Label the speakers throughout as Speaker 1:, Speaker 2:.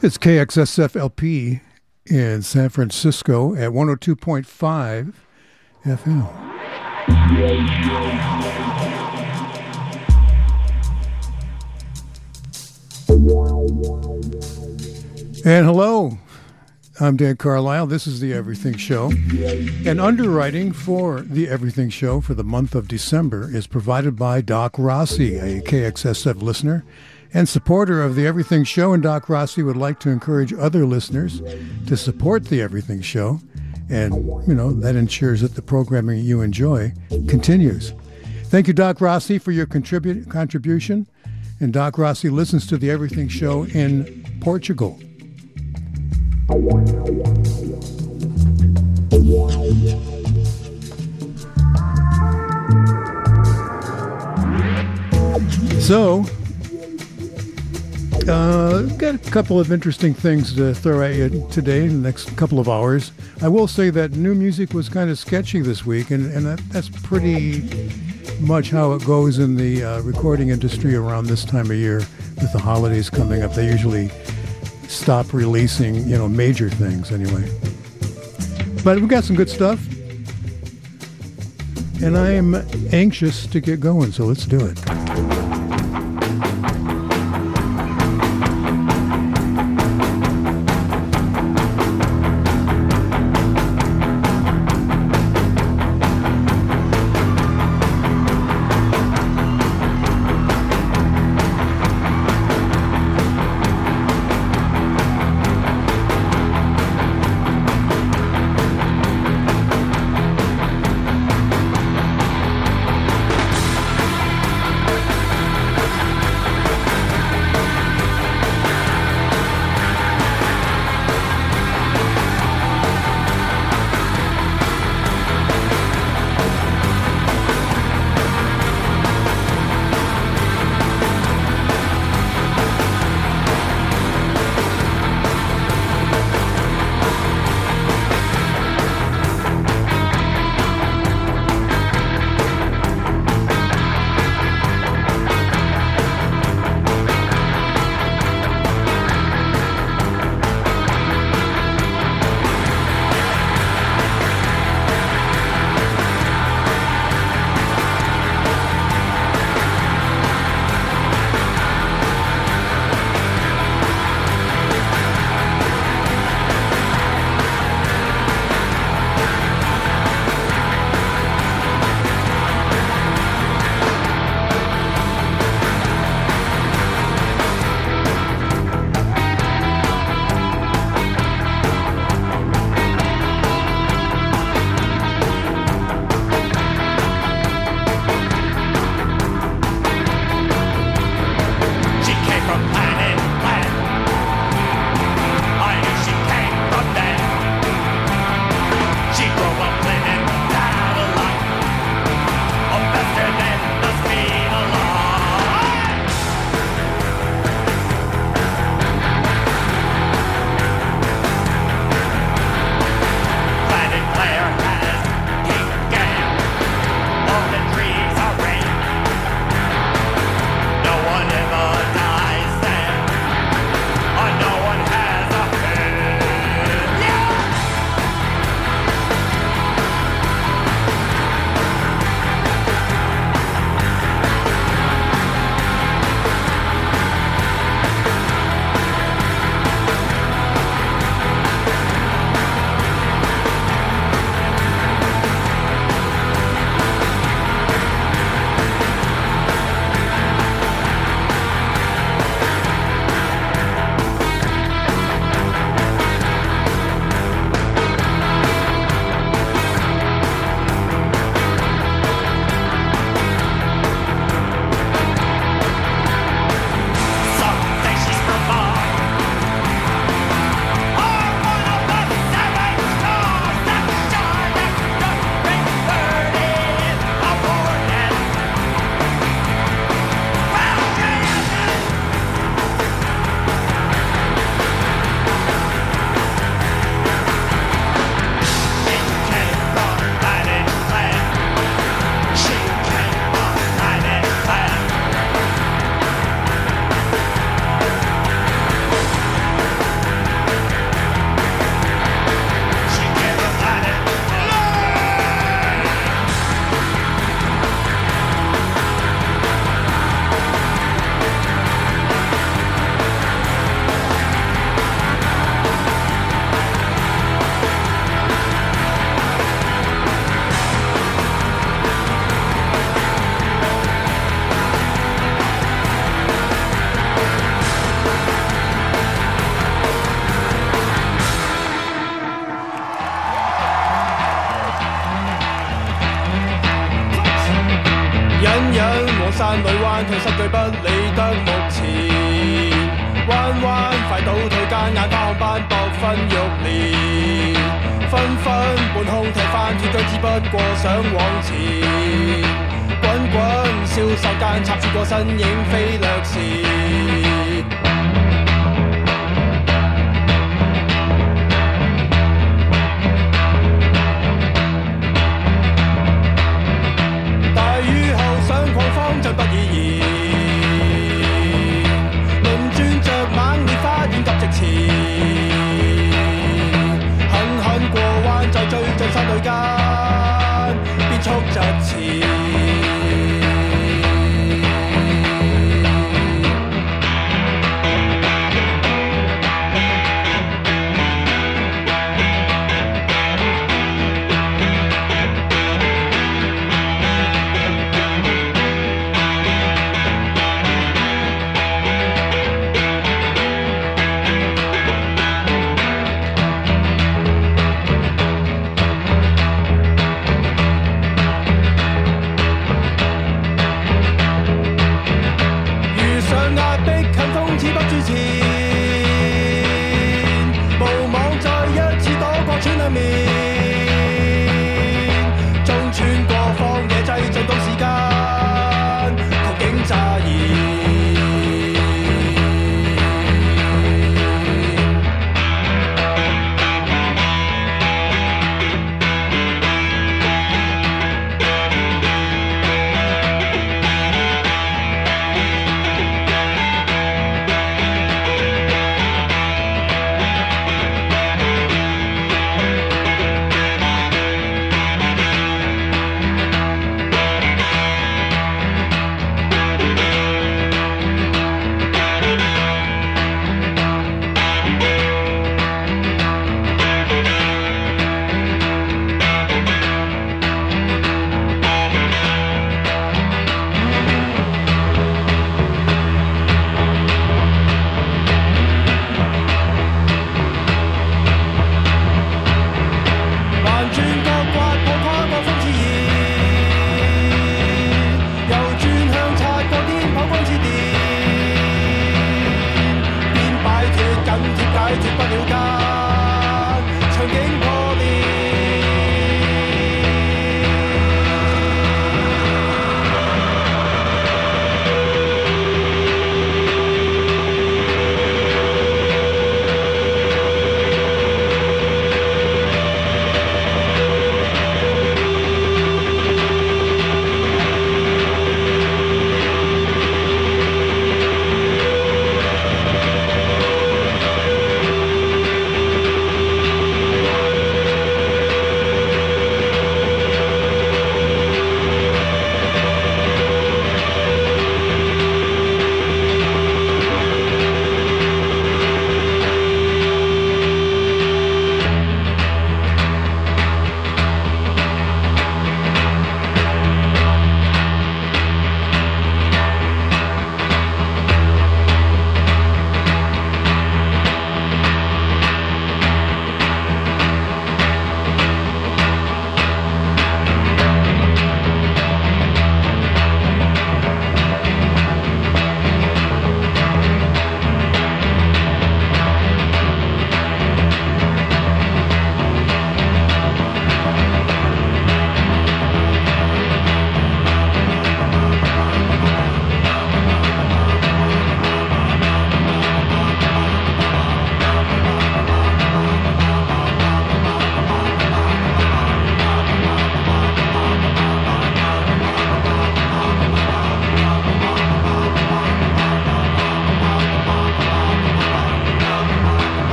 Speaker 1: It's KXSFLP in San Francisco at 102.5 FM. And hello, I'm Dan Carlisle. This is The Everything Show. And underwriting for The Everything Show for the month of December is provided by Doc Rossi, a KXSF listener and supporter of the Everything Show. And Doc Rossi would like to encourage other listeners to support the Everything Show. And, you know, that ensures that the programming you enjoy continues. Thank you, Doc Rossi, for your contribu- contribution. And Doc Rossi listens to the Everything Show in Portugal. So, uh, got a couple of interesting things to throw at you today in the next couple of hours. I will say that new music was kind of sketchy this week, and, and that, that's pretty much how it goes in the uh, recording industry around this time of year with the holidays coming up. They usually stop releasing, you know, major things anyway. But we've got some good stuff. And I am anxious to get going, so let's do it.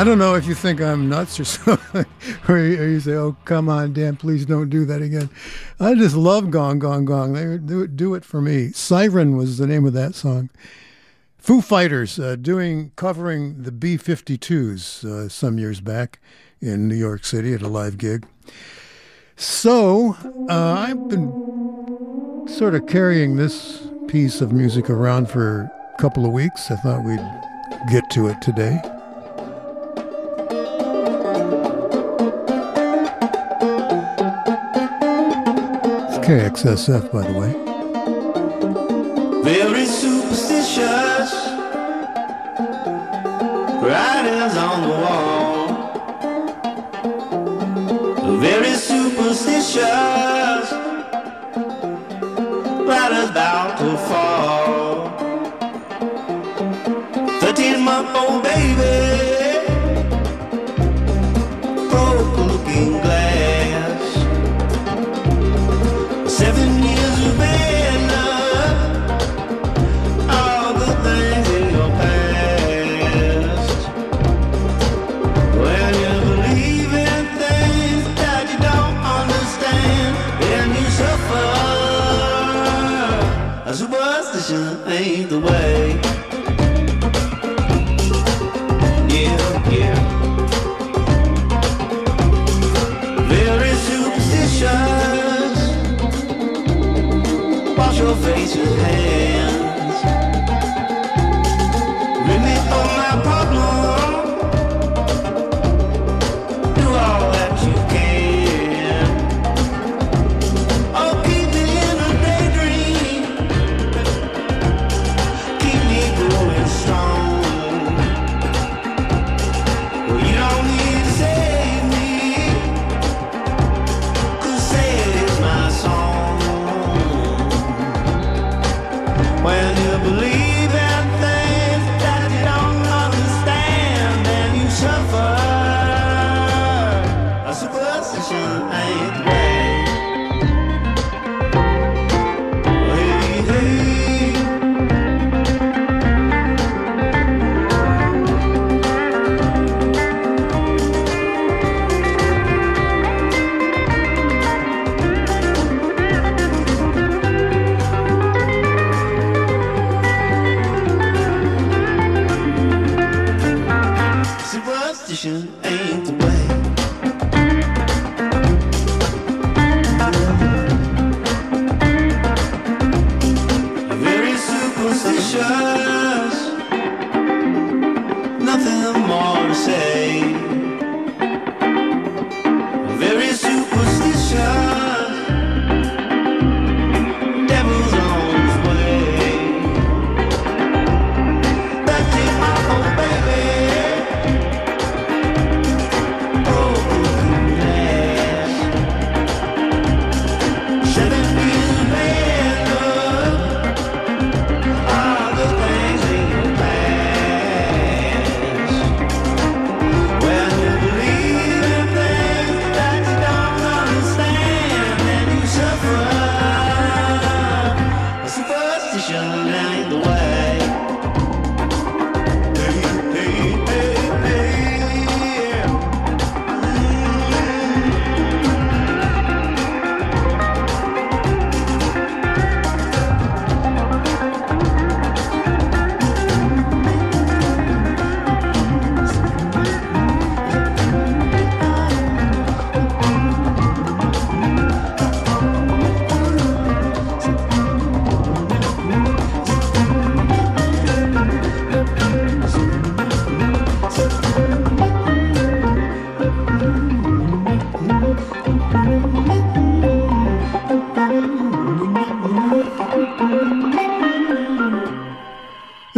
Speaker 1: I don't know if you think I'm nuts or something, or you say, "Oh, come on, Dan, please don't do that again." I just love Gong Gong Gong. They do it, do it for me. Siren was the name of that song. Foo Fighters uh, doing covering the B52s uh, some years back in New York City at a live gig. So uh, I've been sort of carrying this piece of music around for a couple of weeks. I thought we'd get to it today. KXSF, XSF, by the way.
Speaker 2: the way.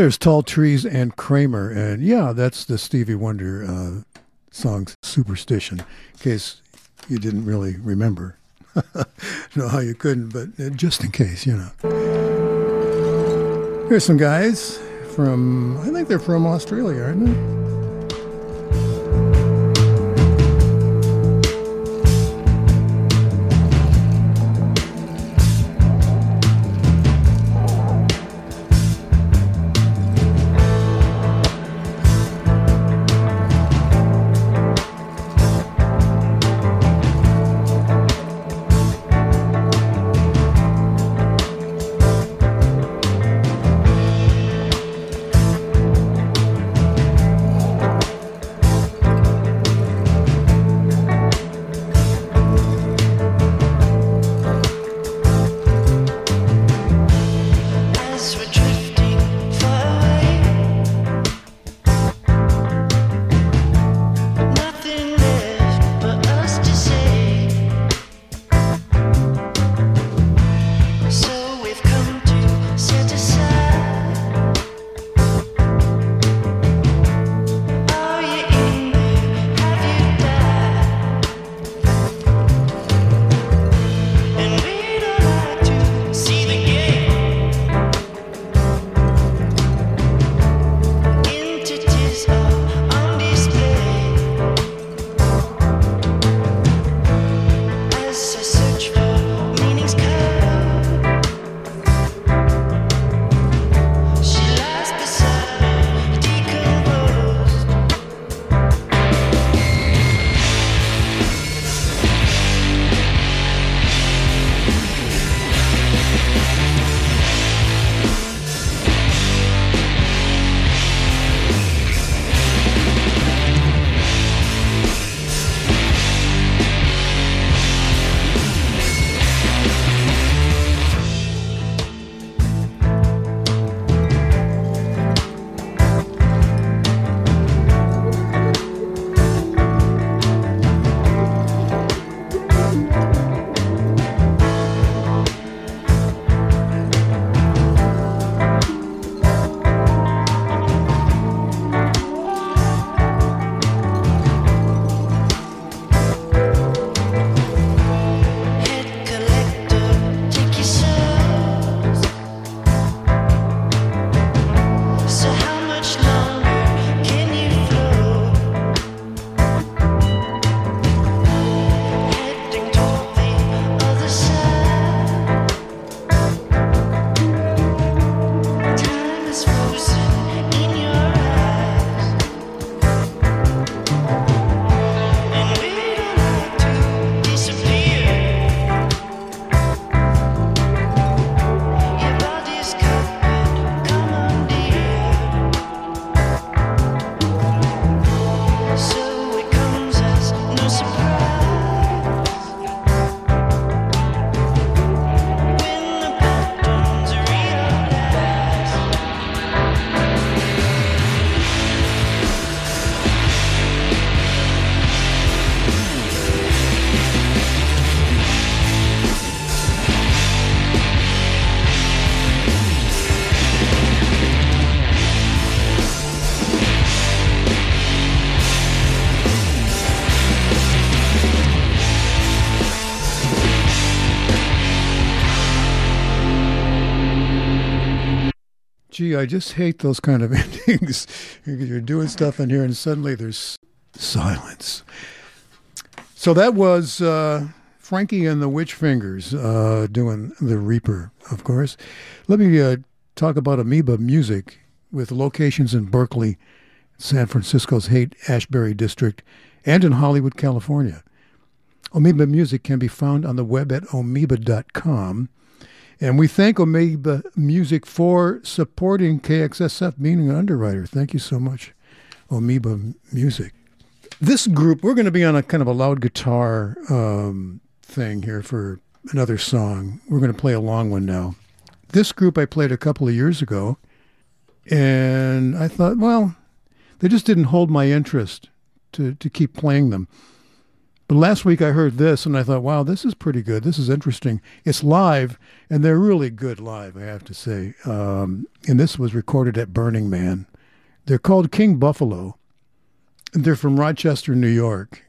Speaker 1: There's Tall Trees and Kramer. And yeah, that's the Stevie Wonder uh, song Superstition, in case you didn't really remember. know how you couldn't, but uh, just in case, you know. Here's some guys from, I think they're from Australia, aren't they? Gee, I just hate those kind of endings. You're doing stuff in here and suddenly there's silence. So that was uh, Frankie and the Witch Fingers uh, doing The Reaper, of course. Let me uh, talk about Amoeba Music with locations in Berkeley, San Francisco's Haight Ashbury District, and in Hollywood, California. Amoeba Music can be found on the web at amoeba.com. And we thank Amoeba Music for supporting KXSF, being an underwriter. Thank you so much, Amoeba Music. This group, we're going to be on a kind of a loud guitar um, thing here for another song. We're going to play a long one now. This group I played a couple of years ago, and I thought, well, they just didn't hold my interest to, to keep playing them. But last week I heard this and I thought, wow, this is pretty good. This is interesting. It's live, and they're really good live, I have to say. Um, and this was recorded at Burning Man. They're called King Buffalo. They're from Rochester, New York.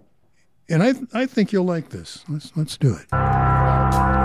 Speaker 1: And I, I think you'll like this. Let's, let's do it.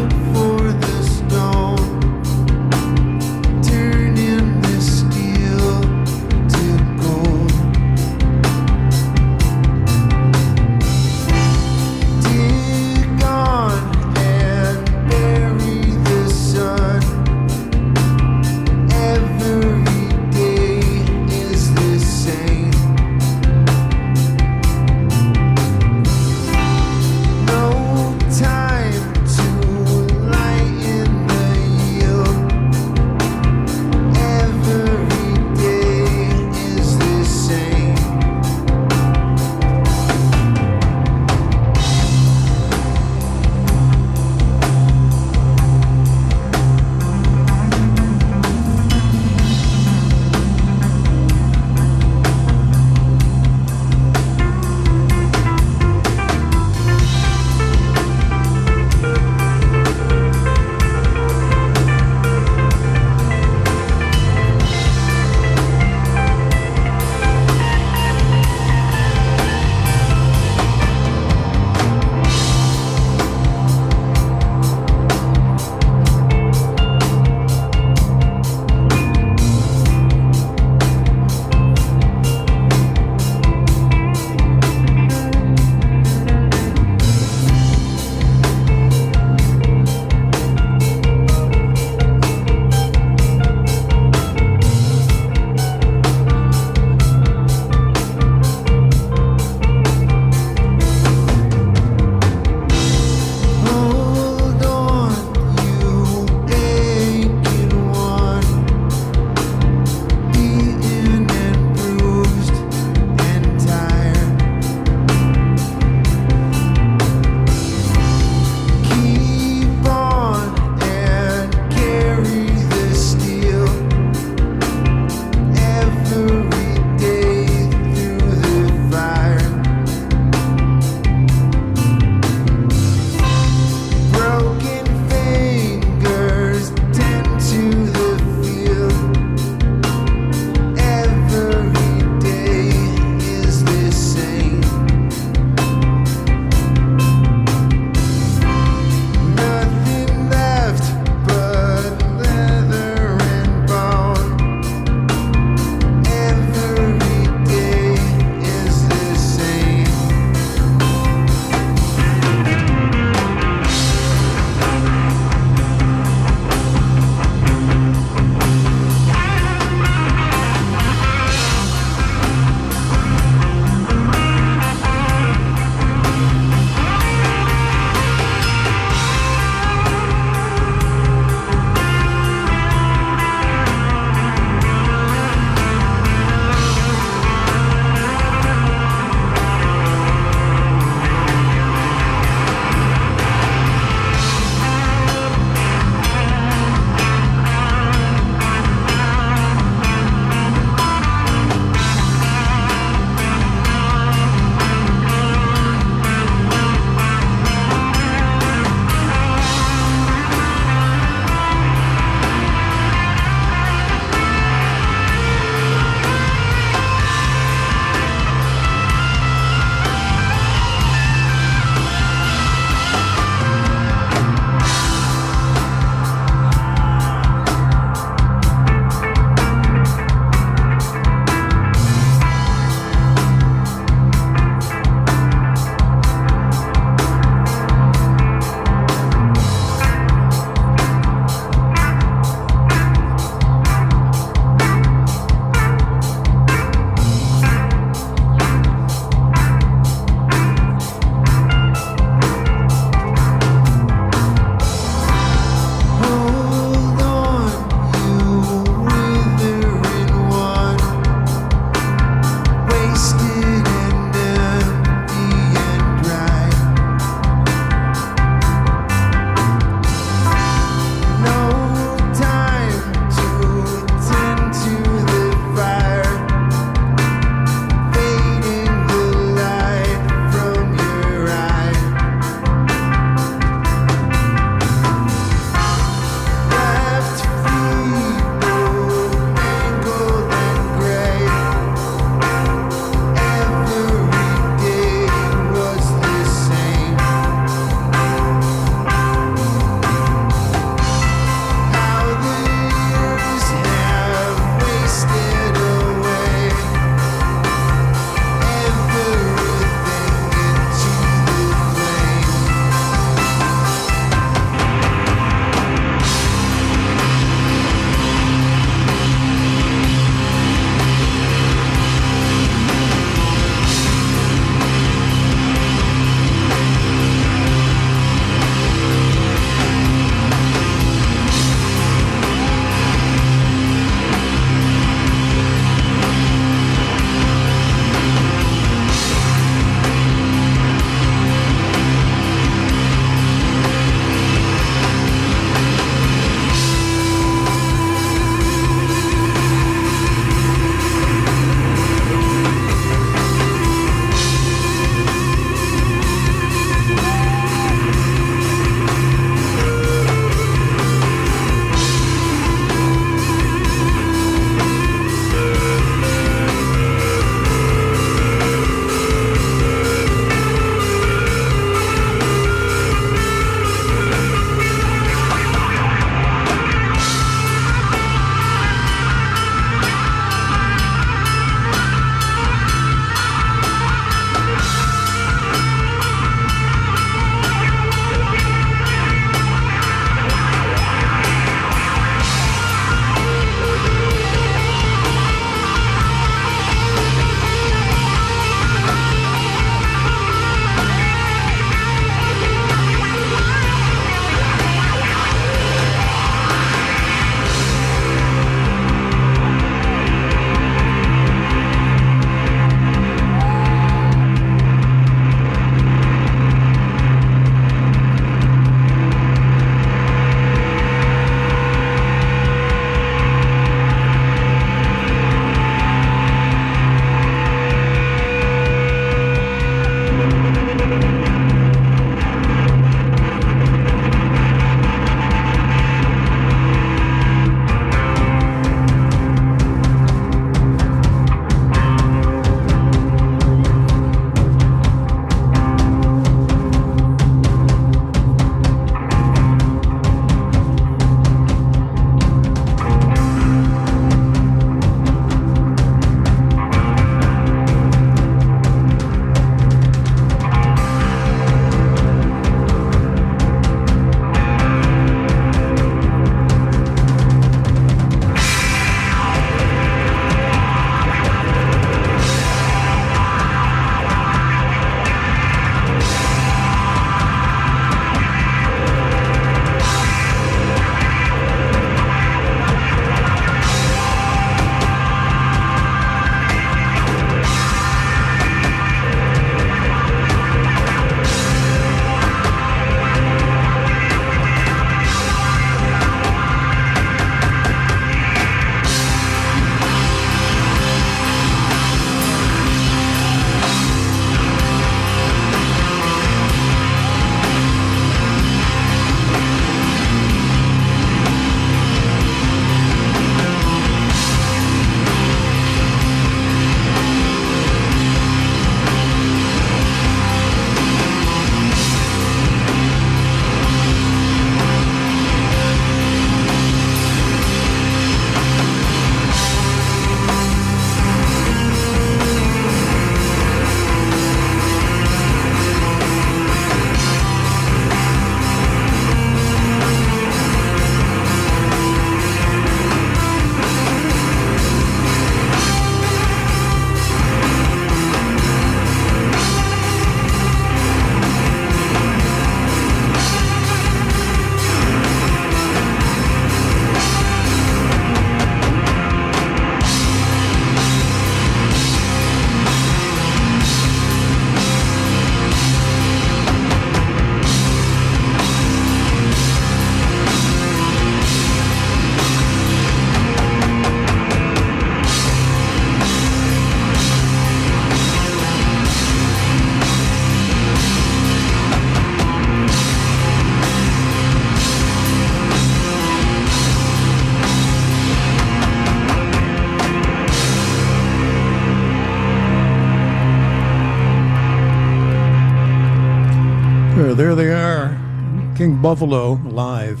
Speaker 1: Buffalo live.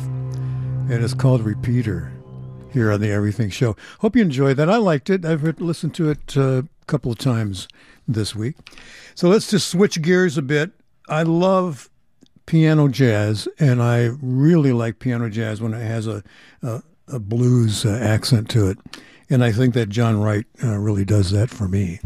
Speaker 1: And it's called Repeater here on the Everything Show. Hope you enjoyed that. I liked it. I've listened to it uh, a couple of times this week. So let's just switch gears a bit. I love piano jazz, and I really like piano jazz when it has a, a, a blues uh, accent to it. And I think that John Wright uh, really does that for me.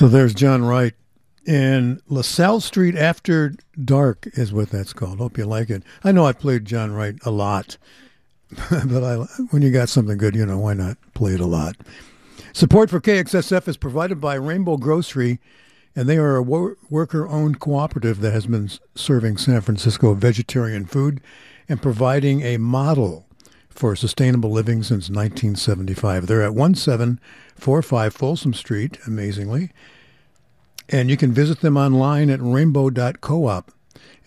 Speaker 1: So there's John Wright. And LaSalle Street After Dark is what that's called. Hope you like it. I know I played John Wright a lot, but I, when you got something good, you know, why not play it a lot? Support for KXSF is provided by Rainbow Grocery, and they are a wor- worker owned cooperative that has been serving San Francisco vegetarian food and providing a model for sustainable living since 1975. They're at 1745 Folsom Street, amazingly. And you can visit them online at rainbow.coop.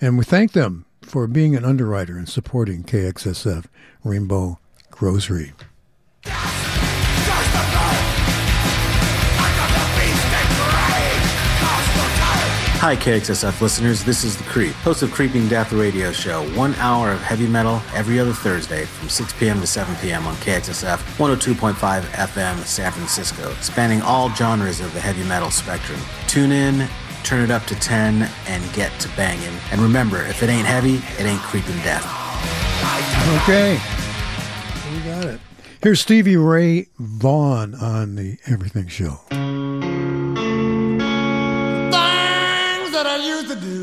Speaker 1: And we thank them for being an underwriter and supporting KXSF Rainbow Grocery.
Speaker 3: Hi, KXSF listeners. This is The Creep, host of Creeping Death Radio Show. One hour of heavy metal every other Thursday from 6 p.m. to 7 p.m. on KXSF 102.5 FM San Francisco, spanning all genres of the heavy metal spectrum. Tune in, turn it up to 10, and get to banging. And remember, if it ain't heavy, it ain't creeping death.
Speaker 1: Okay. We got it. Here's Stevie Ray Vaughan on the Everything Show.
Speaker 4: Used to do.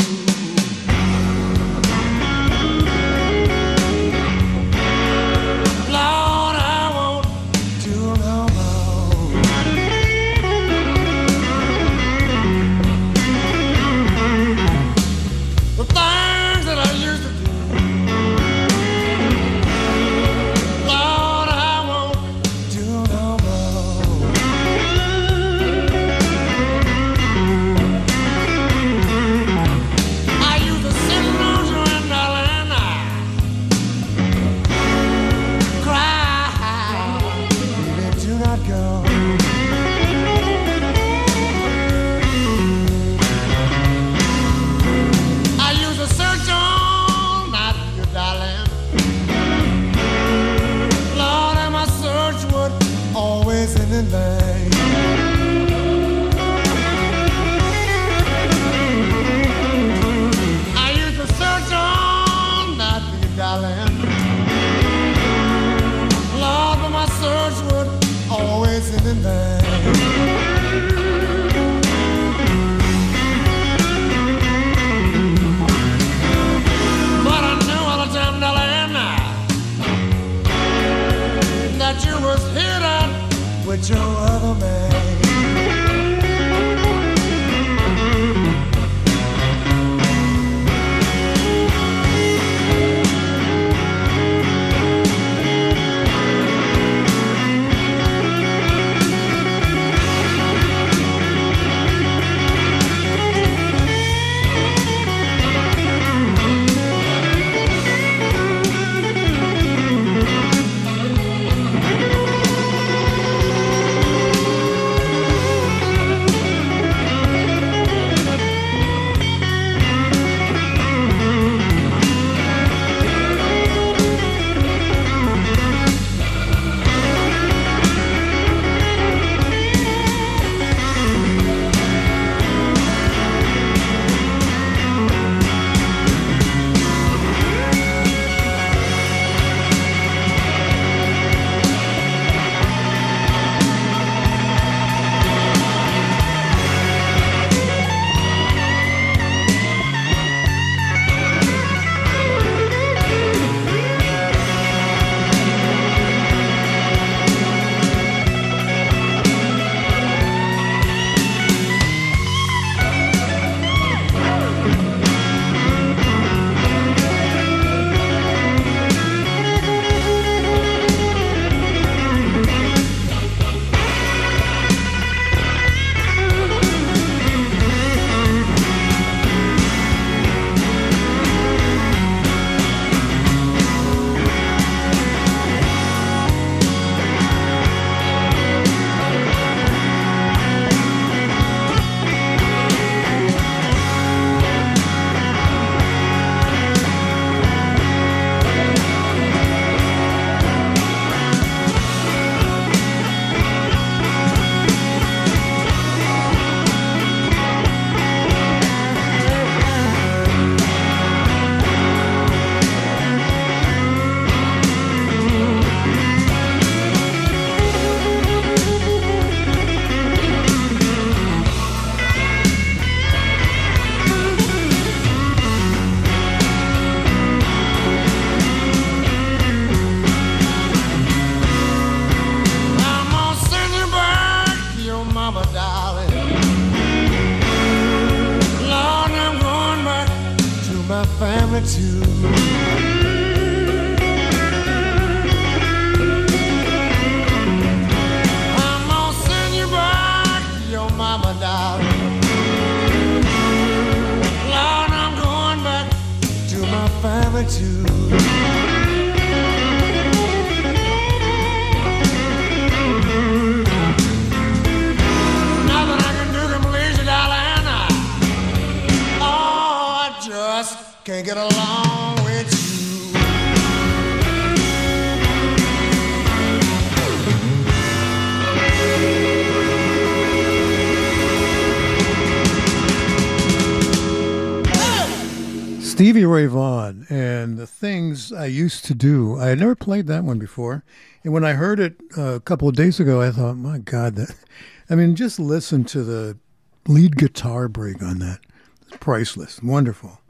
Speaker 4: Used to do. I
Speaker 5: had never played that one before, and when I heard it uh, a couple of days ago, I thought, my God, that. I mean, just listen to the lead guitar break on that. It's priceless, wonderful.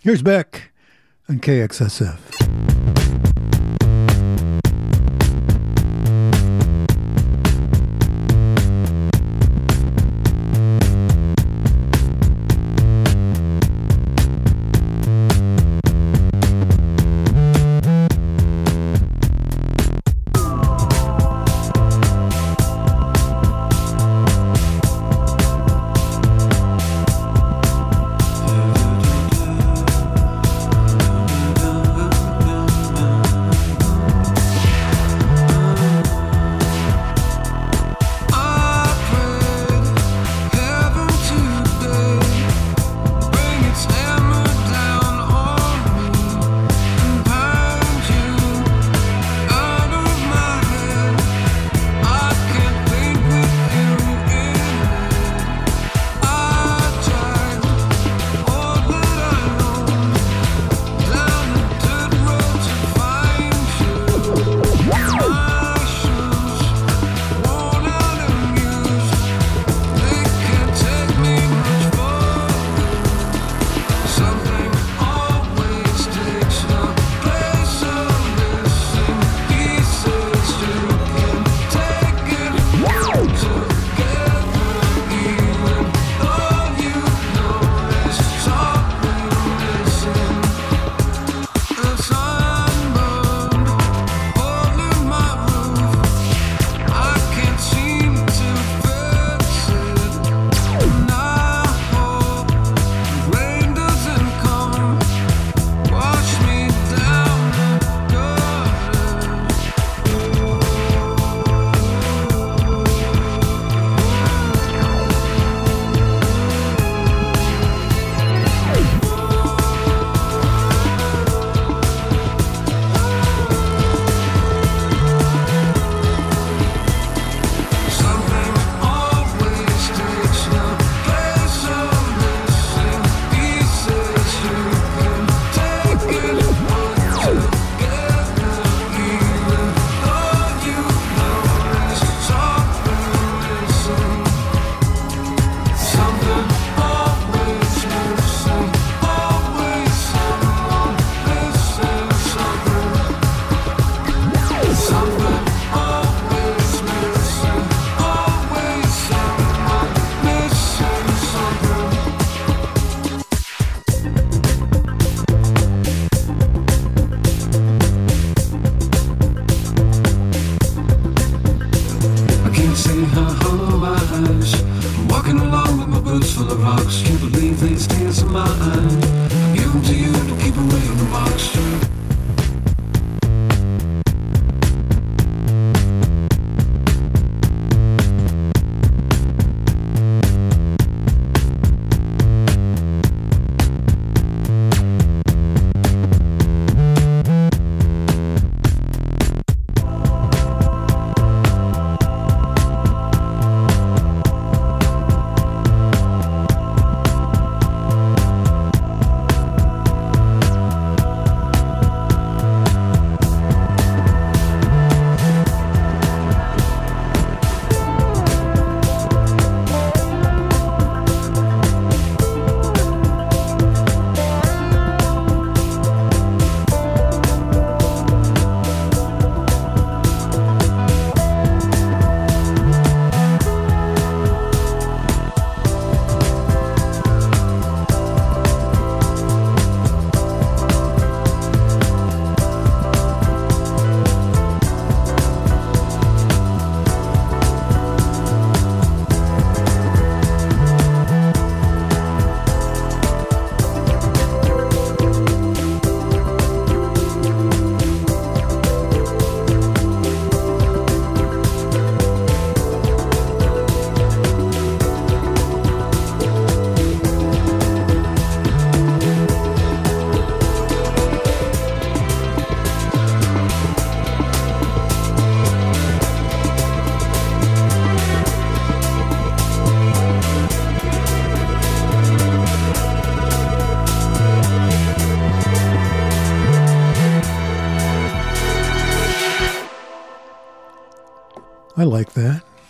Speaker 5: Here's Beck on KXSF.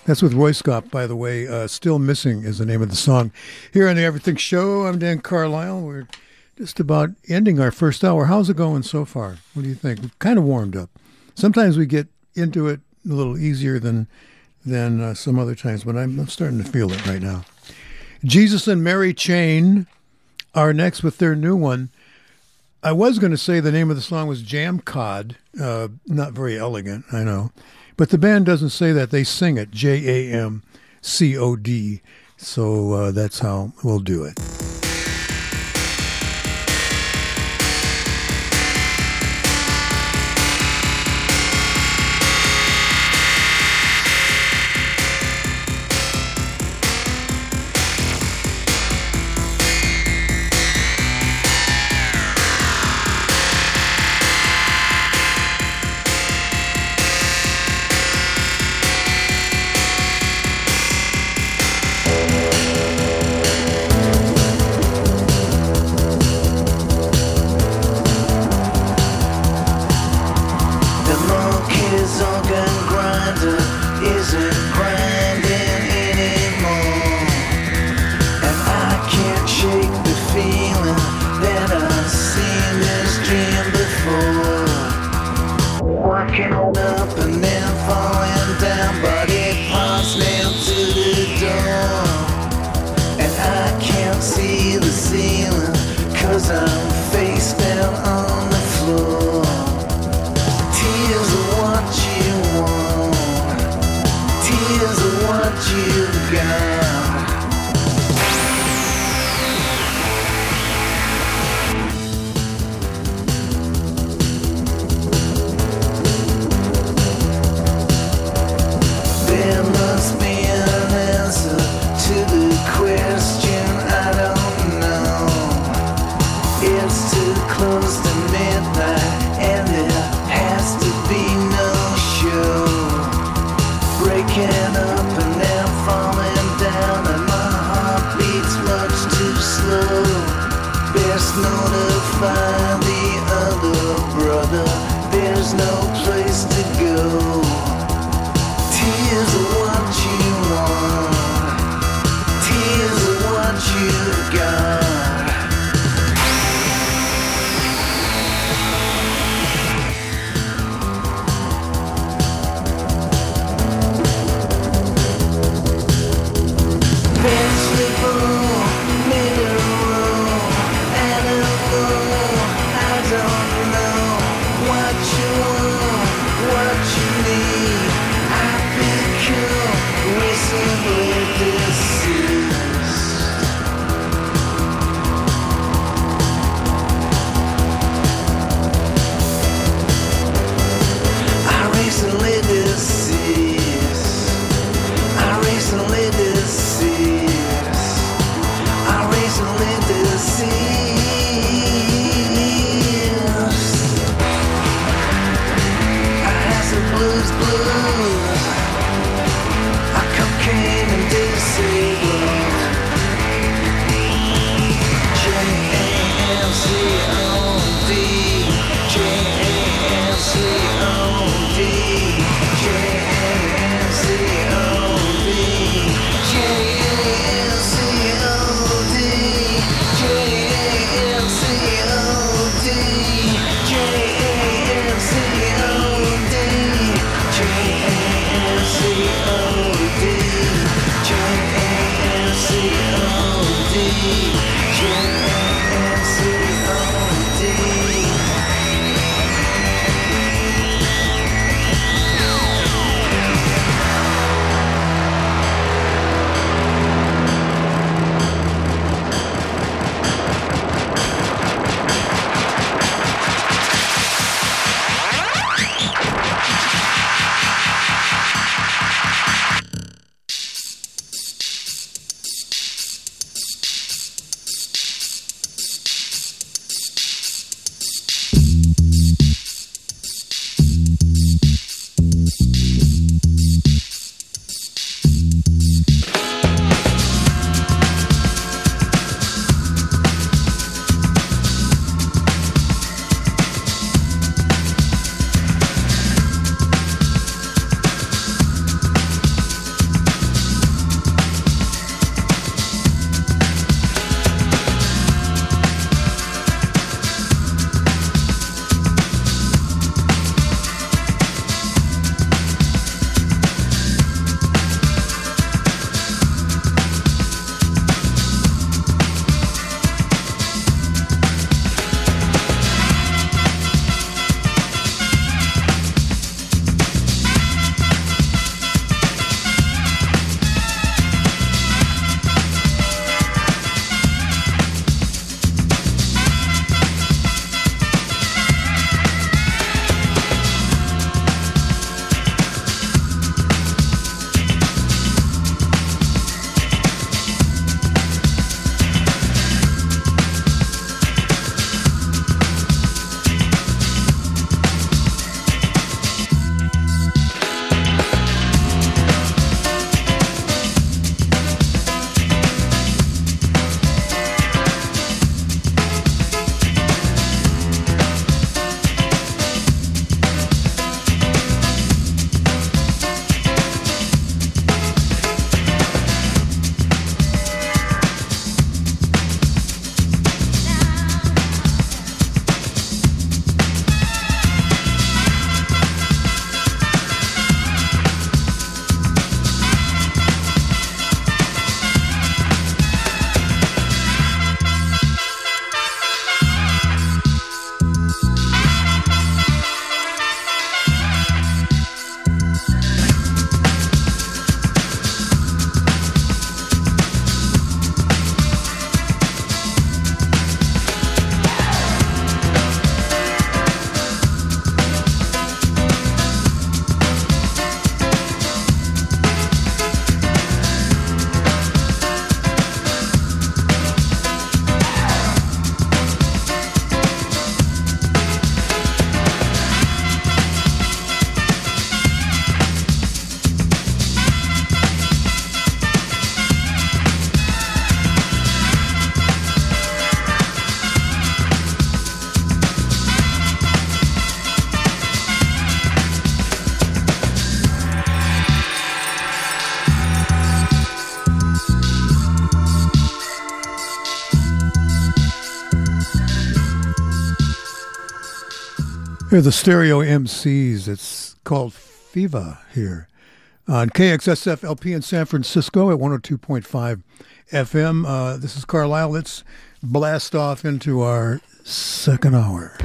Speaker 6: That's with Röyksopp, by the way. Uh, Still Missing is the name of the song. Here on the Everything Show, I'm Dan Carlisle. We're just about ending our first hour. How's it going so far? What do you think? We've kind of warmed up. Sometimes we get into it a little easier than than uh, some other times, but I'm, I'm starting to feel it right now. Jesus and Mary Chain are next with their new one. I was going to say the name of the song was Jam Cod. Uh, not very elegant, I know. But the band doesn't say that. They sing it J A M C O D. So uh, that's how we'll do it. They're the Stereo MCs. It's called Fever here on KXSF LP in San Francisco at 102.5 FM. Uh, this is Carlisle. Let's blast off into our second hour.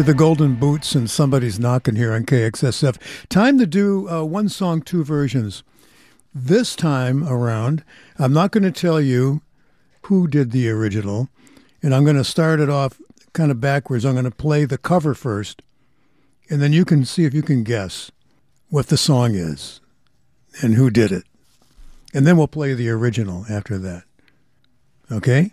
Speaker 6: Here are the Golden Boots, and somebody's knocking here on KXSF. Time to do uh, one song, two versions. This time around, I'm not going to tell you who did the original, and I'm going to start it off kind of backwards. I'm going to play the cover first, and then you can see if you can guess what the song is and who did it. And then we'll play the original after that. Okay?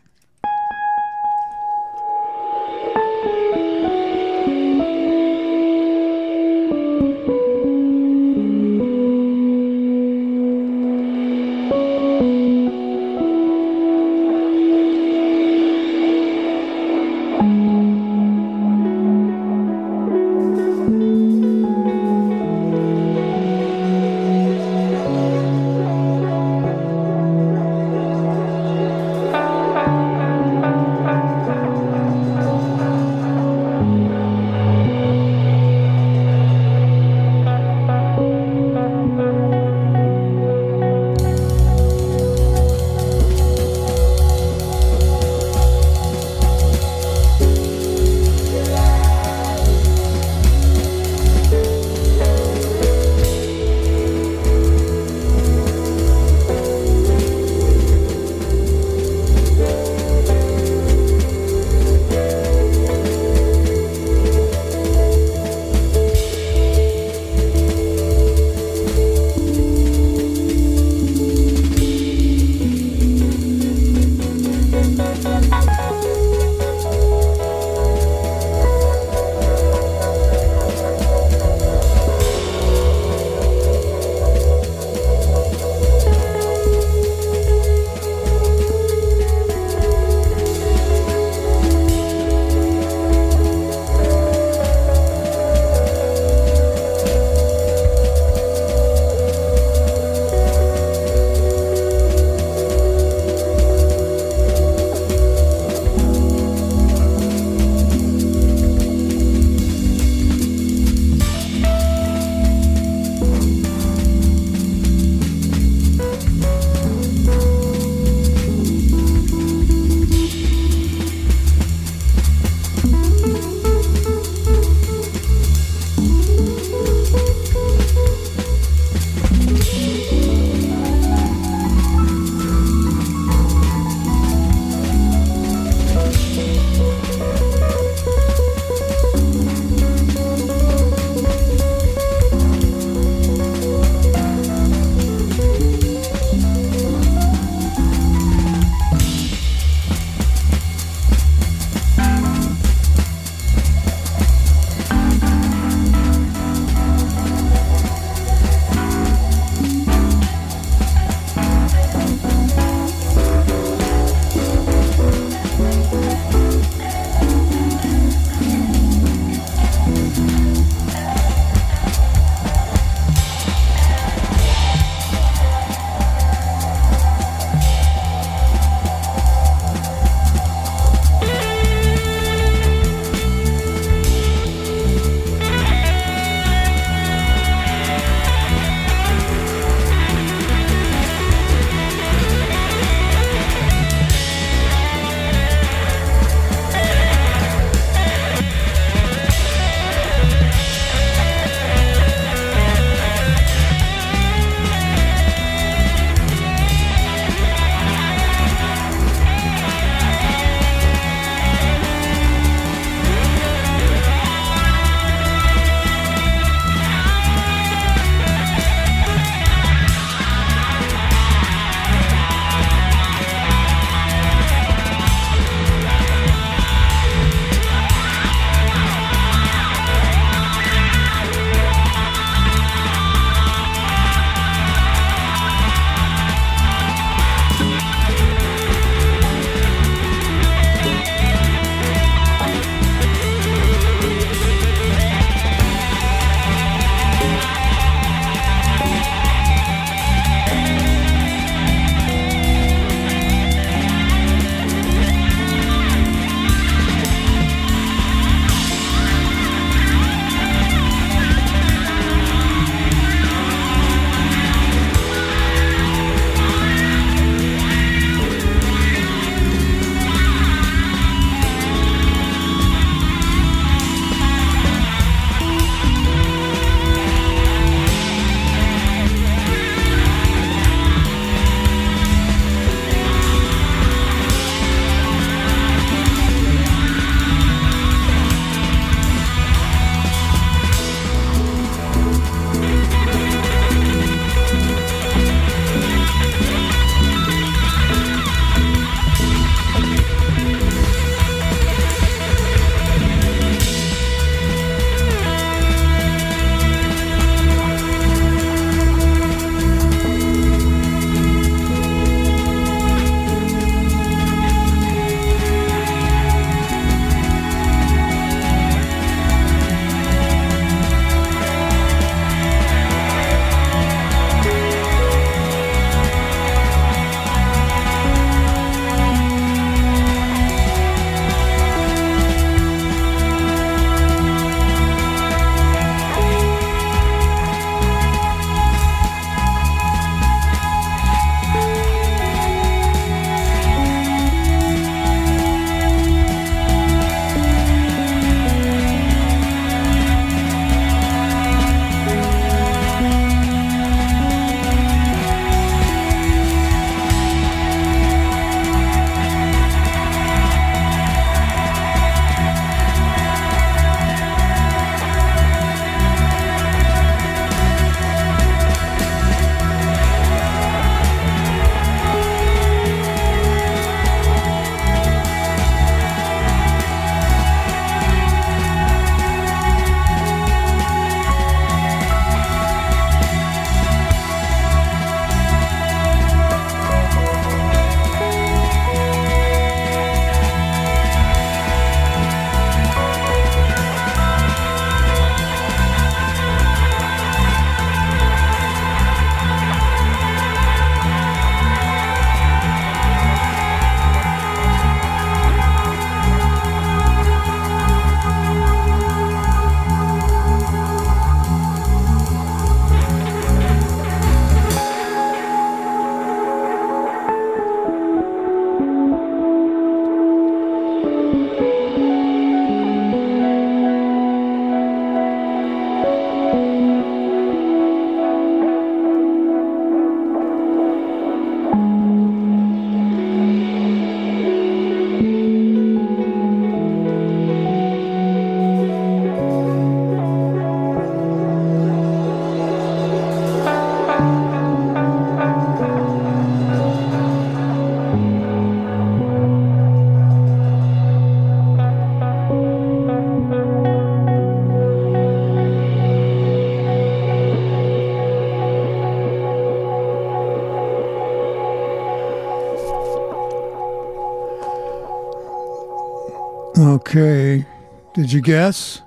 Speaker 1: Did you guess?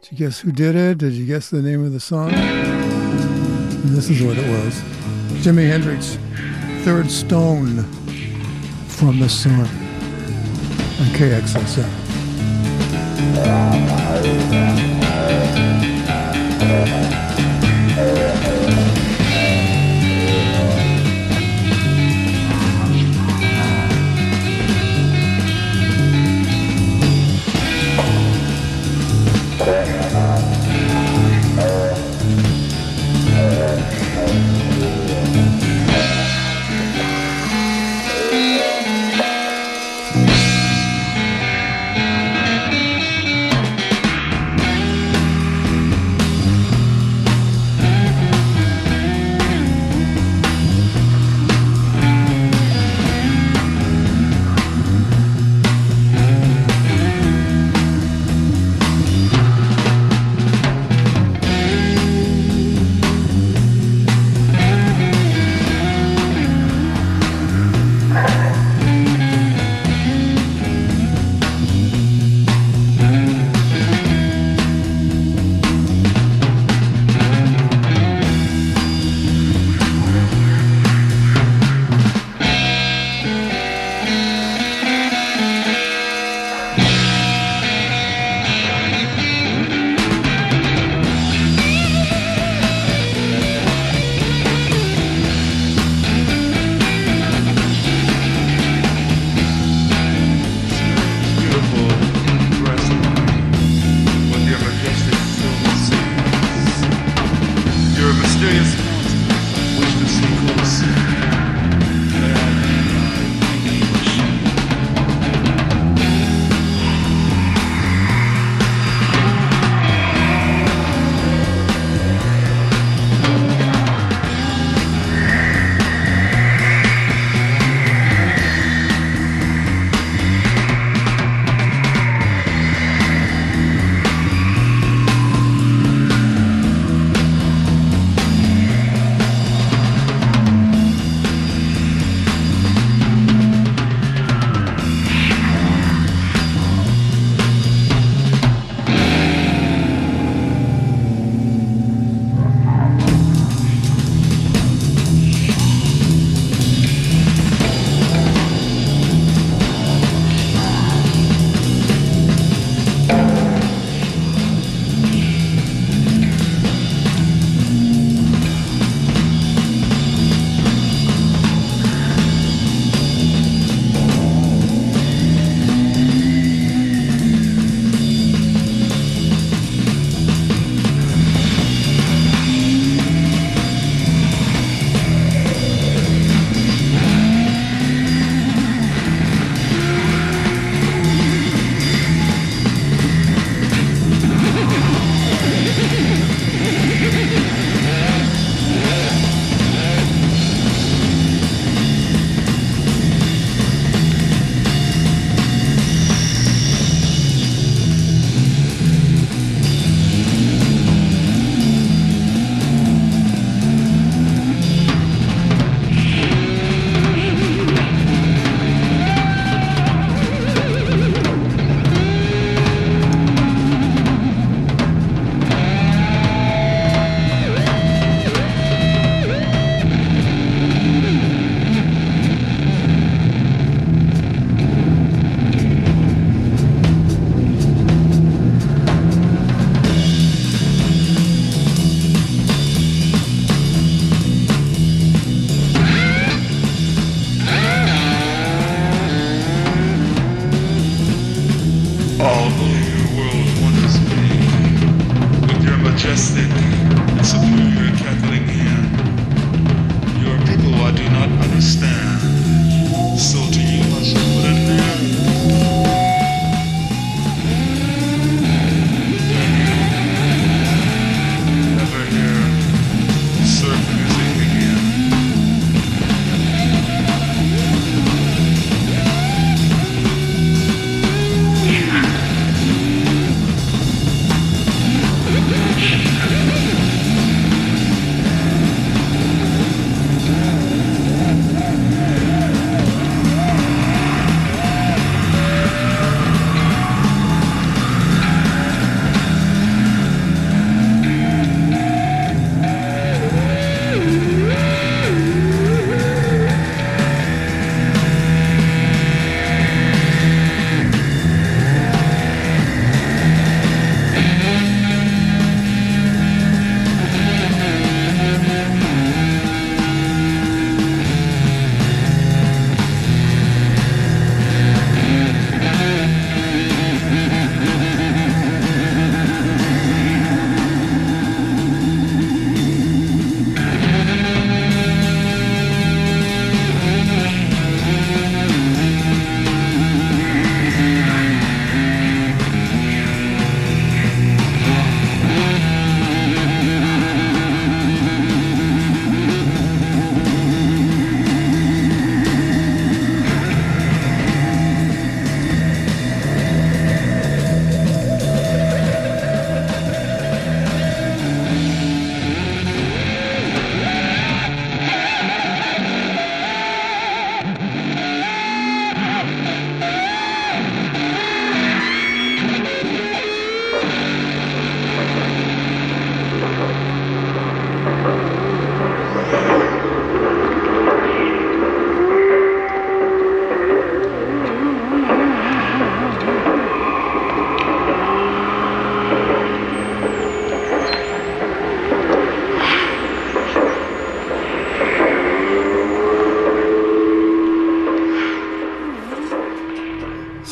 Speaker 1: Did you guess who did it? Did you guess the name of the song? And this is what it was Jimi Hendrix, Third Stone from the Sun on KXSF.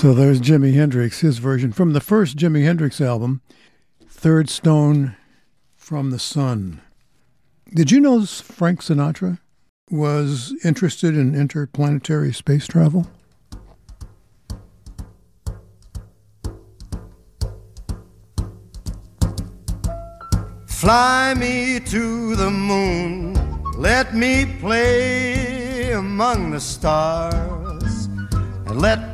Speaker 1: So there's Jimi Hendrix, his version from the first Jimi Hendrix album, Third Stone from the Sun. Did you know Frank Sinatra was interested in interplanetary space travel?
Speaker 7: Fly me to the moon, let me play among the stars, and let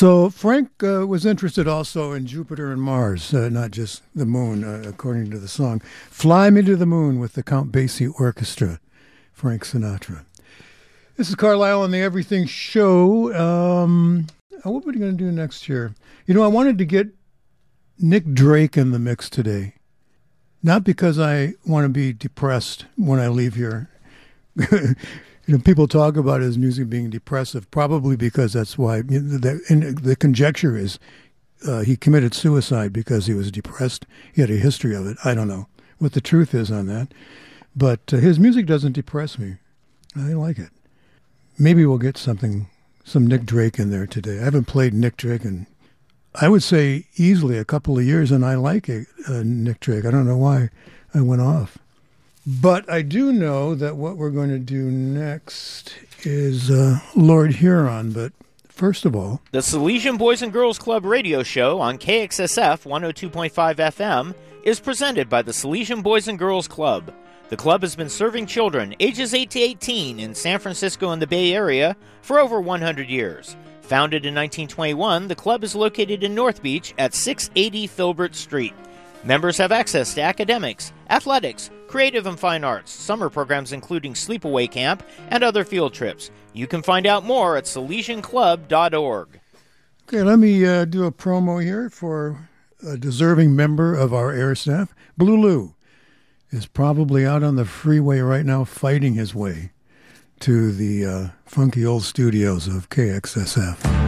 Speaker 1: So Frank uh, was interested also in Jupiter and Mars, uh, not just the moon, uh, according to the song. Fly Me to the Moon with the Count Basie Orchestra, Frank Sinatra. This is Carlisle on the Everything Show. Um, uh, what are we going to do next year? You know, I wanted to get Nick Drake in the mix today. Not because I want to be depressed when I leave here. you know, people talk about his music being depressive, probably because that's why. You know, the, the conjecture is uh, he committed suicide because he was depressed. He had a history of it. I don't know what the truth is on that, but uh, his music doesn't depress me. I like it. Maybe we'll get something, some Nick Drake in there today. I haven't played Nick Drake in, I would say, easily a couple of years, and I like it, uh, Nick Drake. I don't know why I went off. But I do know that what we're going to do next is uh, Lord Huron. But first of all,
Speaker 8: The Salesian Boys and Girls Club radio show on KXSF 102.5 FM is presented by the Salesian Boys and Girls Club. The club has been serving children ages 8 to 18 in San Francisco and the Bay Area for over 100 years. Founded in 1921, the club is located in North Beach at 680 Filbert Street. Members have access to academics, athletics, creative and fine arts, summer programs including sleepaway camp, and other field trips. You can find out more at salesianclub.org.
Speaker 1: okay, let me uh, do a promo here for a deserving member of our air staff. Blue Lou is probably out on the freeway right now fighting his way to the uh, funky old studios of KXSF.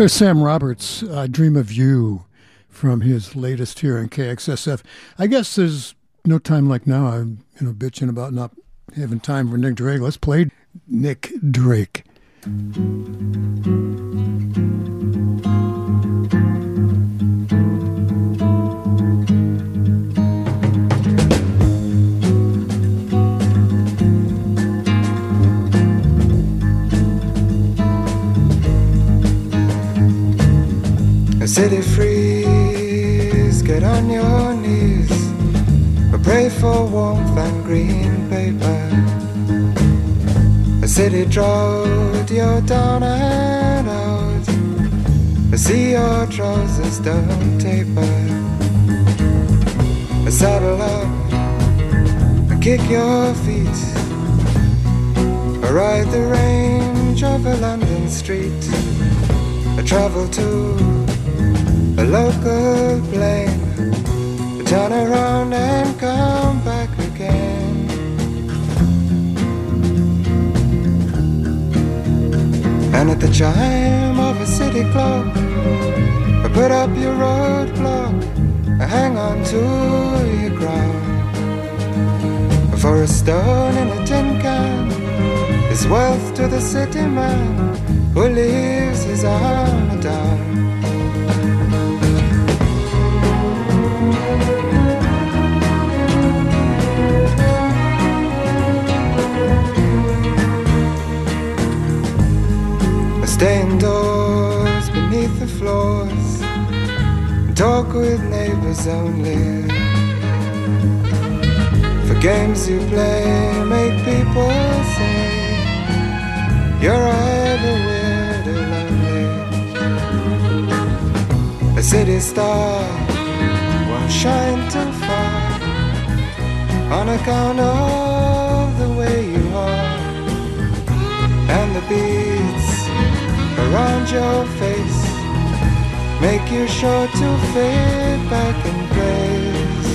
Speaker 2: There's
Speaker 1: Sam Roberts, uh, Dream of You, from his latest here in KXSF. I guess there's no time like now. I'm you know bitching about not having time for Nick Drake. Let's play Nick Drake.
Speaker 9: City freeze, get on your knees, but pray for warmth and green paper. A city drought, you're down and out. I see your trousers don't taper. I saddle up, I kick your feet, I ride the range of a London street. I travel to a local plane, Turn around and come back again. And at the chime of a city clock, put up your roadblock, hang on to your crown. For a stone in a tin can is wealth to the city man who leaves his armor down. Talk with neighbors only. For games you play make people say you're either weird or lonely. A city star won't shine too far on account of the way you are and the beads around your face make you sure to fit back in place.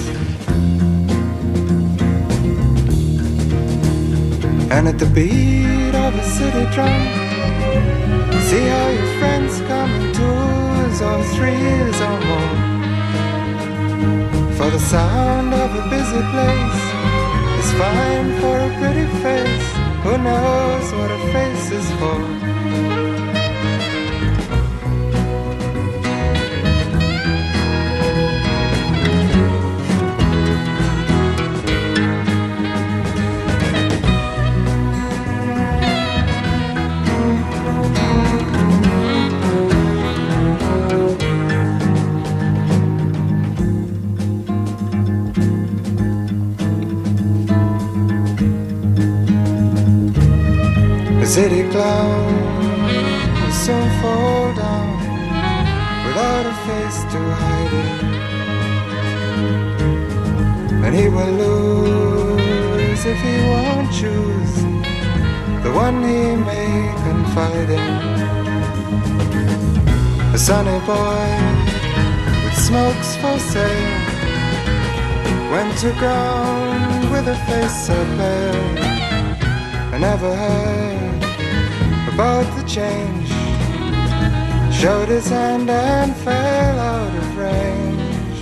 Speaker 9: And at the beat of a city drum, see how your friends come in twos or threes or more. For the sound of a busy place is fine for a pretty face. Who knows what a face is for? A sunny boy with smokes for sale went to ground with a face so pale. I never heard about the change. Showed his hand and fell out of range.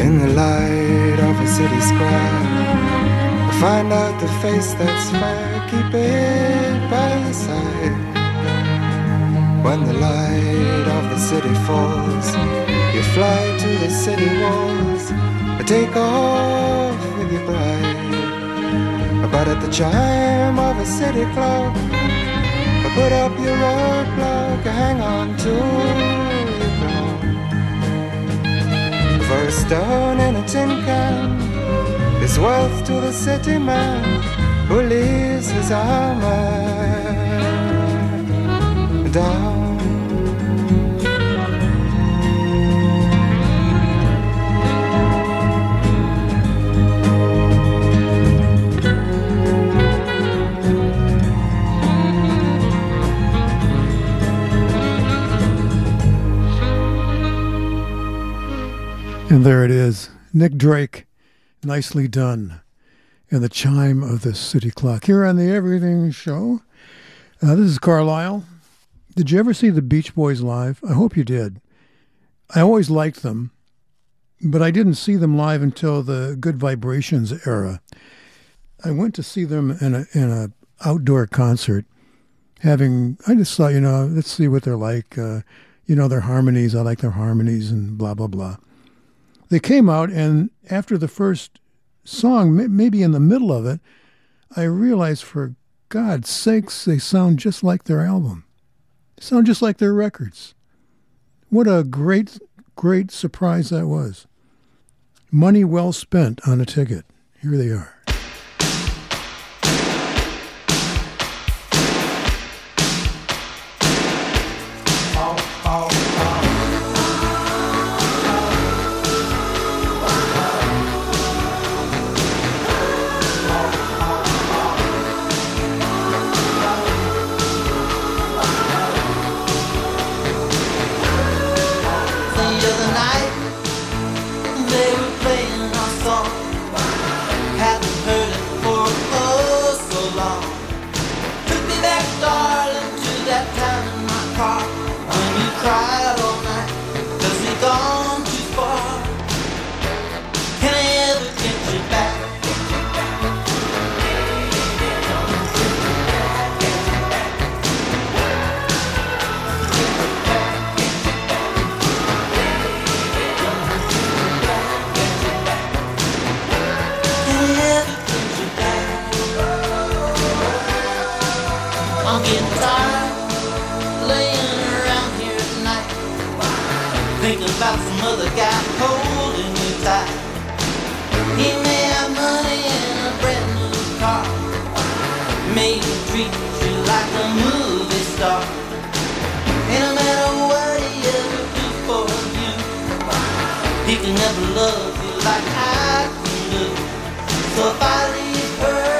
Speaker 9: In the light of a city square, find out the face that's fair. Keep it by your side. When the light of the city falls, you fly to the city walls. I take off with your bride. But at the chime of a city clock, put up your roadblock, hang on to your crown. A stone in a tin can is wealth to the city man who leaves his armor down.
Speaker 1: And there it is. Nick Drake, nicely done. And the chime of the city clock. Here on the Everything Show. Uh, this is Carlisle. Did you ever see the Beach Boys live? I hope you did. I always liked them, but I didn't see them live until the Good Vibrations era. I went to see them in a in a outdoor concert. Having, I just thought, you know, let's see what they're like. Uh, you know, their harmonies. I like their harmonies and blah blah blah they came out and after the first song maybe in the middle of it i realized for god's sakes they sound just like their album. They sound just like their records. What a great great surprise that was. Money well spent on a ticket. Here they are
Speaker 10: He can never love you like I can love you. So if I leave
Speaker 6: her.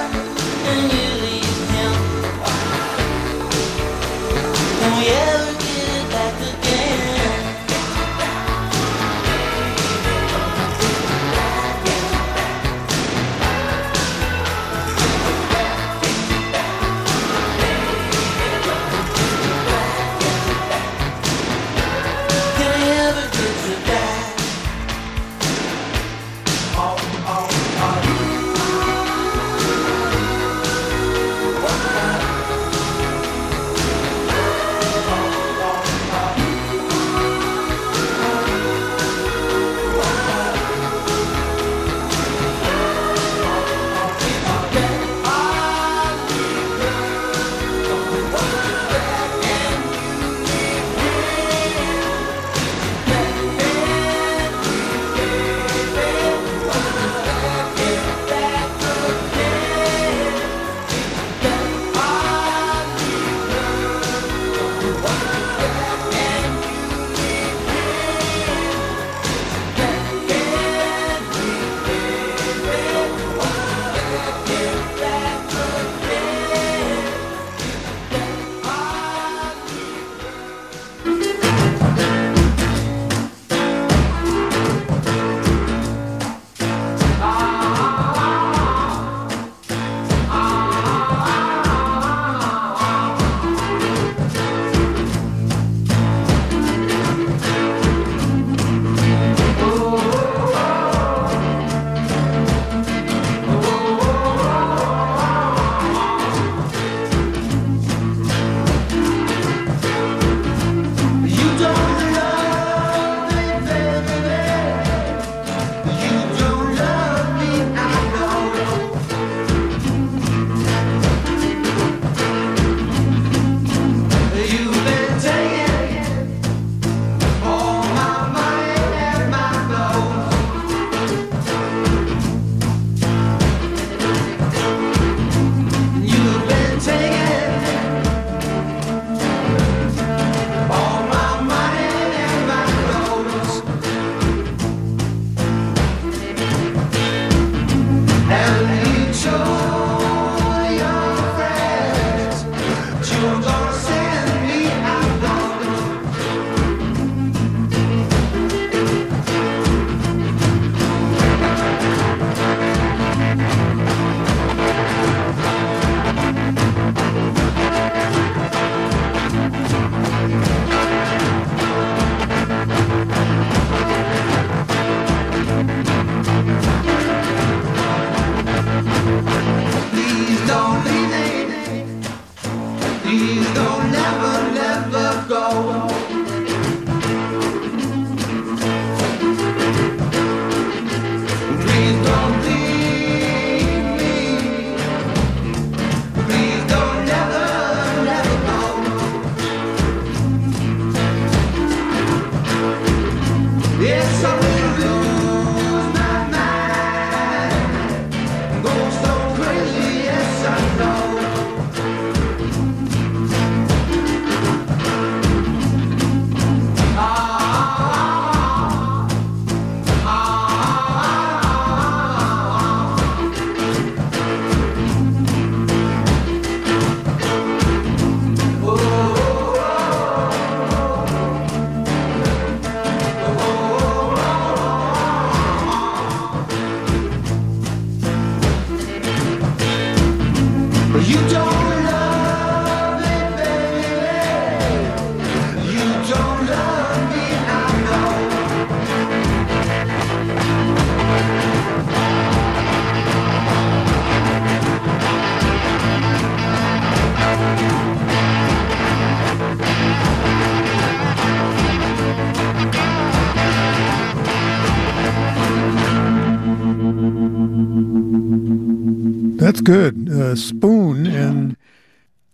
Speaker 6: good. Uh, Spoon and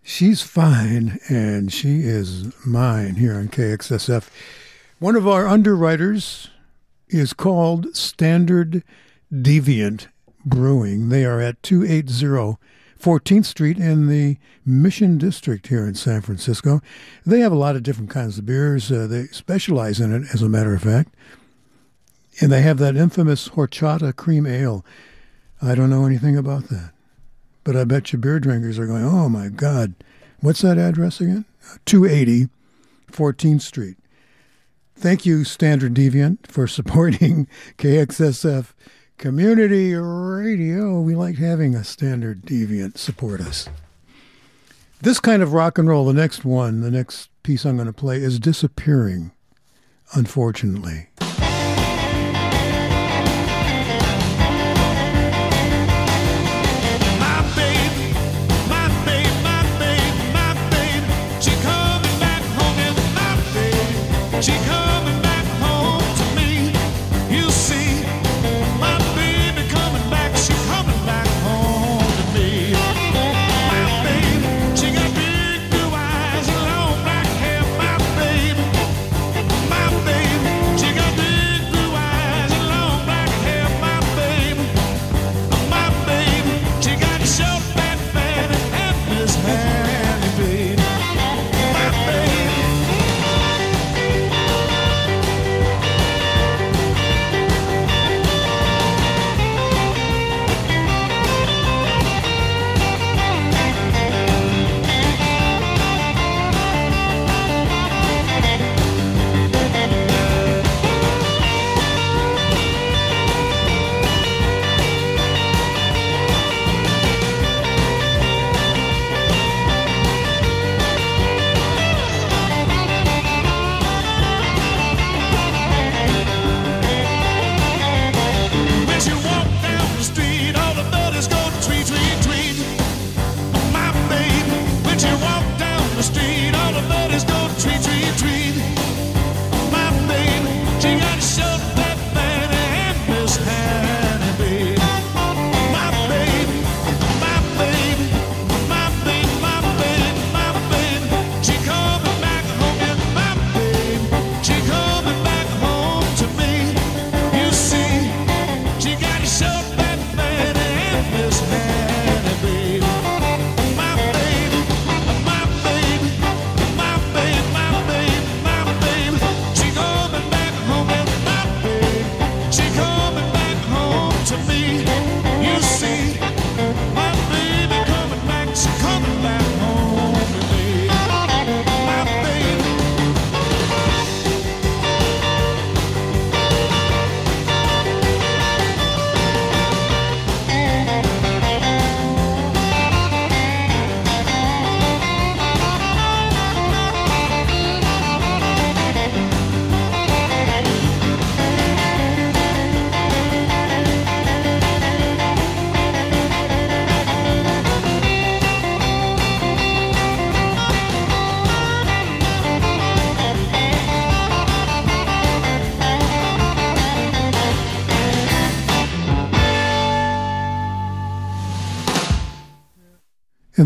Speaker 6: she's fine, and she is mine here on KXSF.
Speaker 11: One of our underwriters is called Standard Deviant Brewing. They are at 280 14th Street in the Mission District here in San Francisco. They have a lot of different kinds of beers. Uh, they specialize in it, as a matter of fact. And they have that infamous horchata cream ale. I don't know anything about that. But I bet you beer drinkers are going, oh my God. What's that address again? 280 14th Street. Thank you, Standard Deviant, for supporting KXSF Community Radio. We like having a Standard Deviant support us. This kind of rock and roll, the next one, the next piece I'm going to play, is disappearing, unfortunately.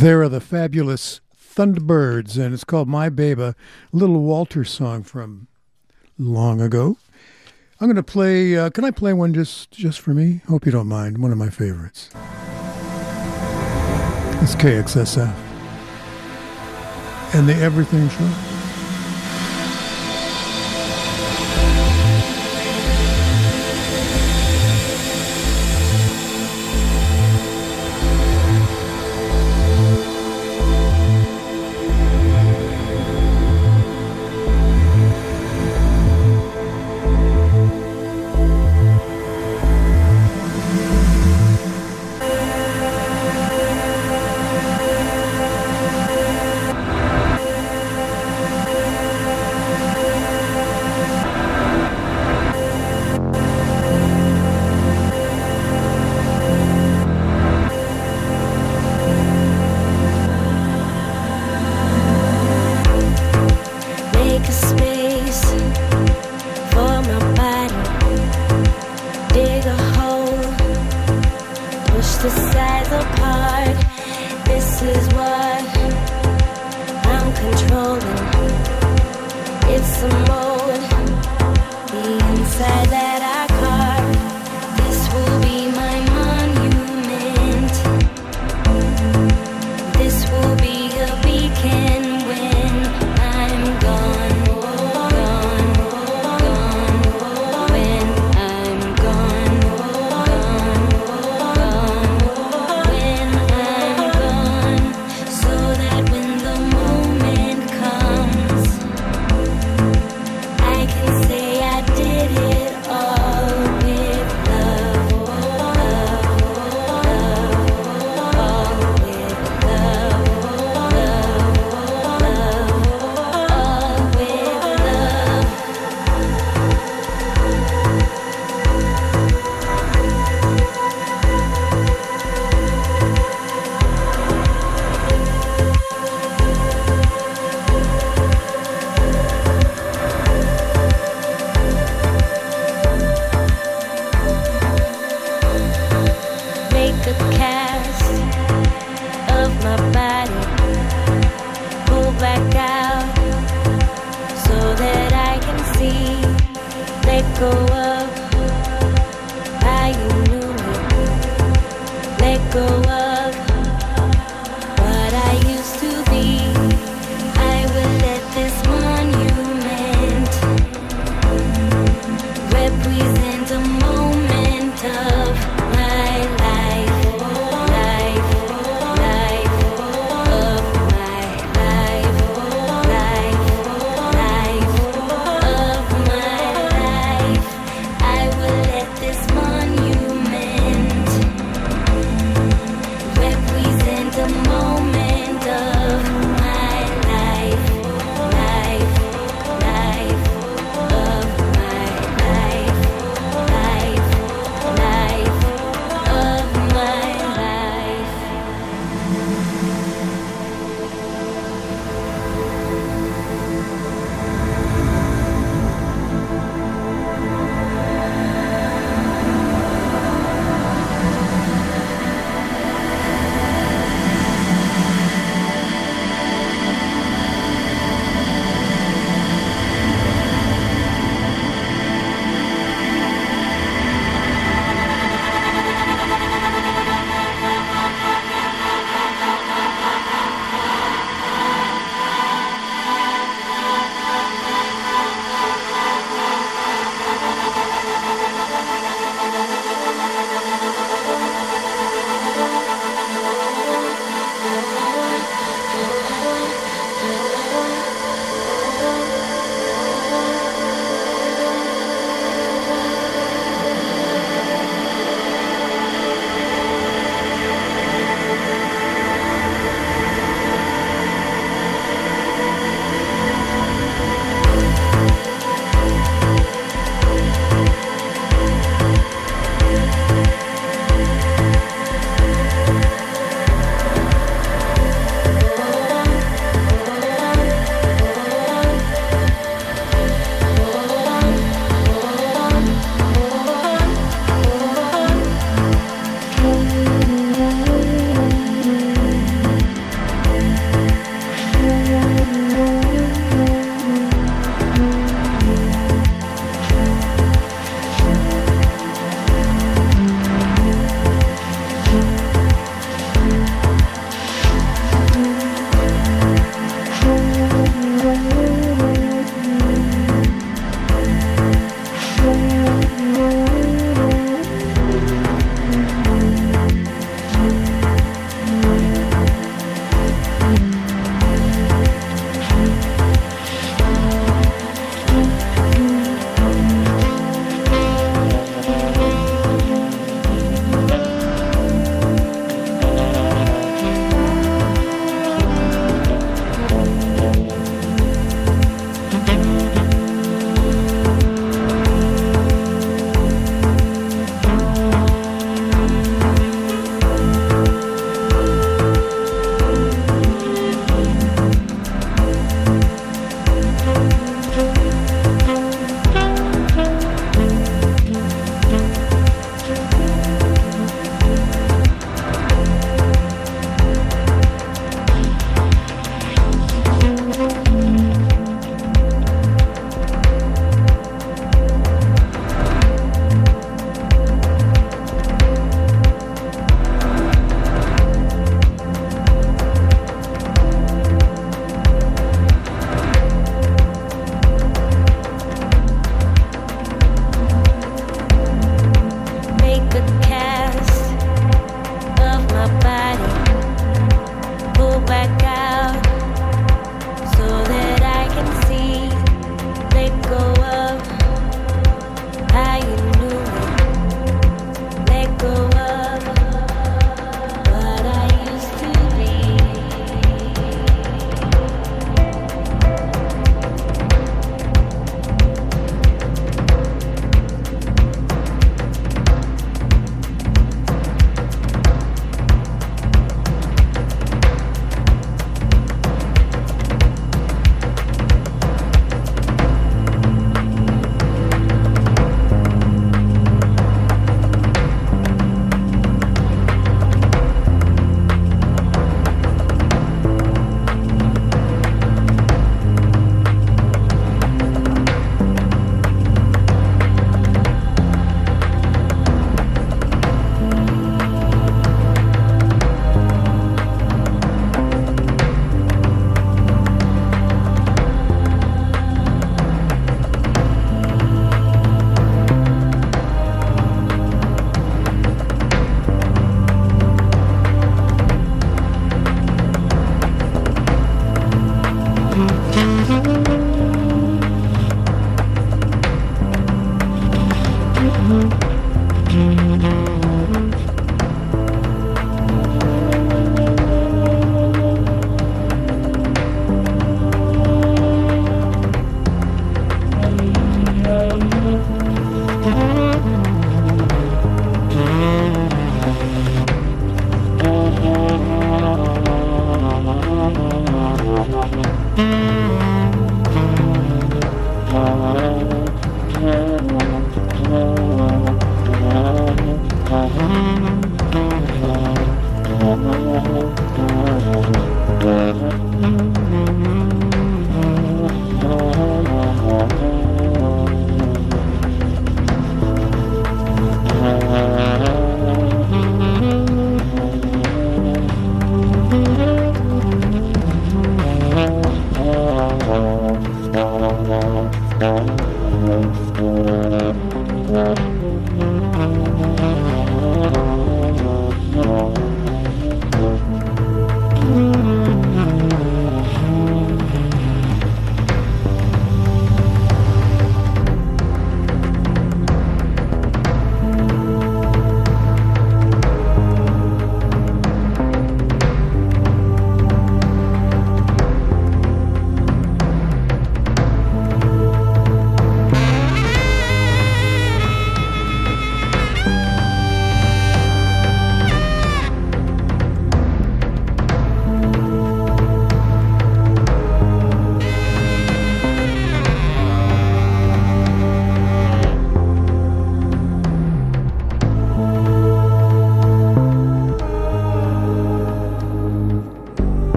Speaker 11: There are the fabulous Thunderbirds, and it's called My Babe, a Little Walter song from long ago. I'm going to play. Uh, can I play one just just for me? Hope you don't mind. One of my favorites. It's KXSF and the Everything Show.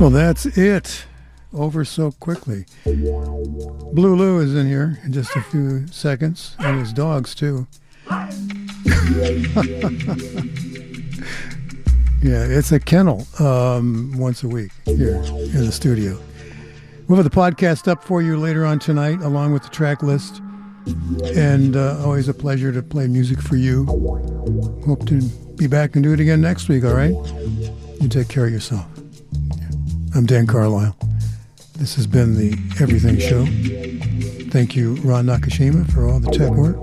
Speaker 1: Well, that's it. Over so quickly. Blue Lou is in here in just a few seconds, and his dogs too. yeah, it's a kennel um, once a week here in the studio. We'll have the podcast up for you later on tonight, along with the track list. And uh, always a pleasure to play music for you. Hope to be back and do it again next week, all right? You take care of yourself. I'm Dan Carlisle. This has been the Everything Show. Thank you, Ron Nakashima, for all the tech work.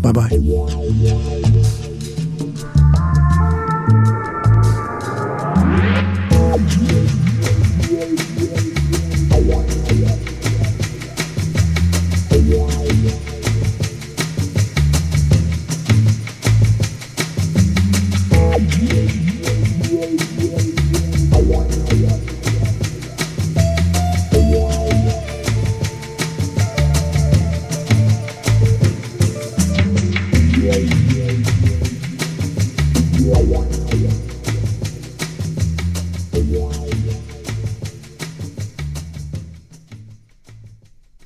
Speaker 1: Bye bye.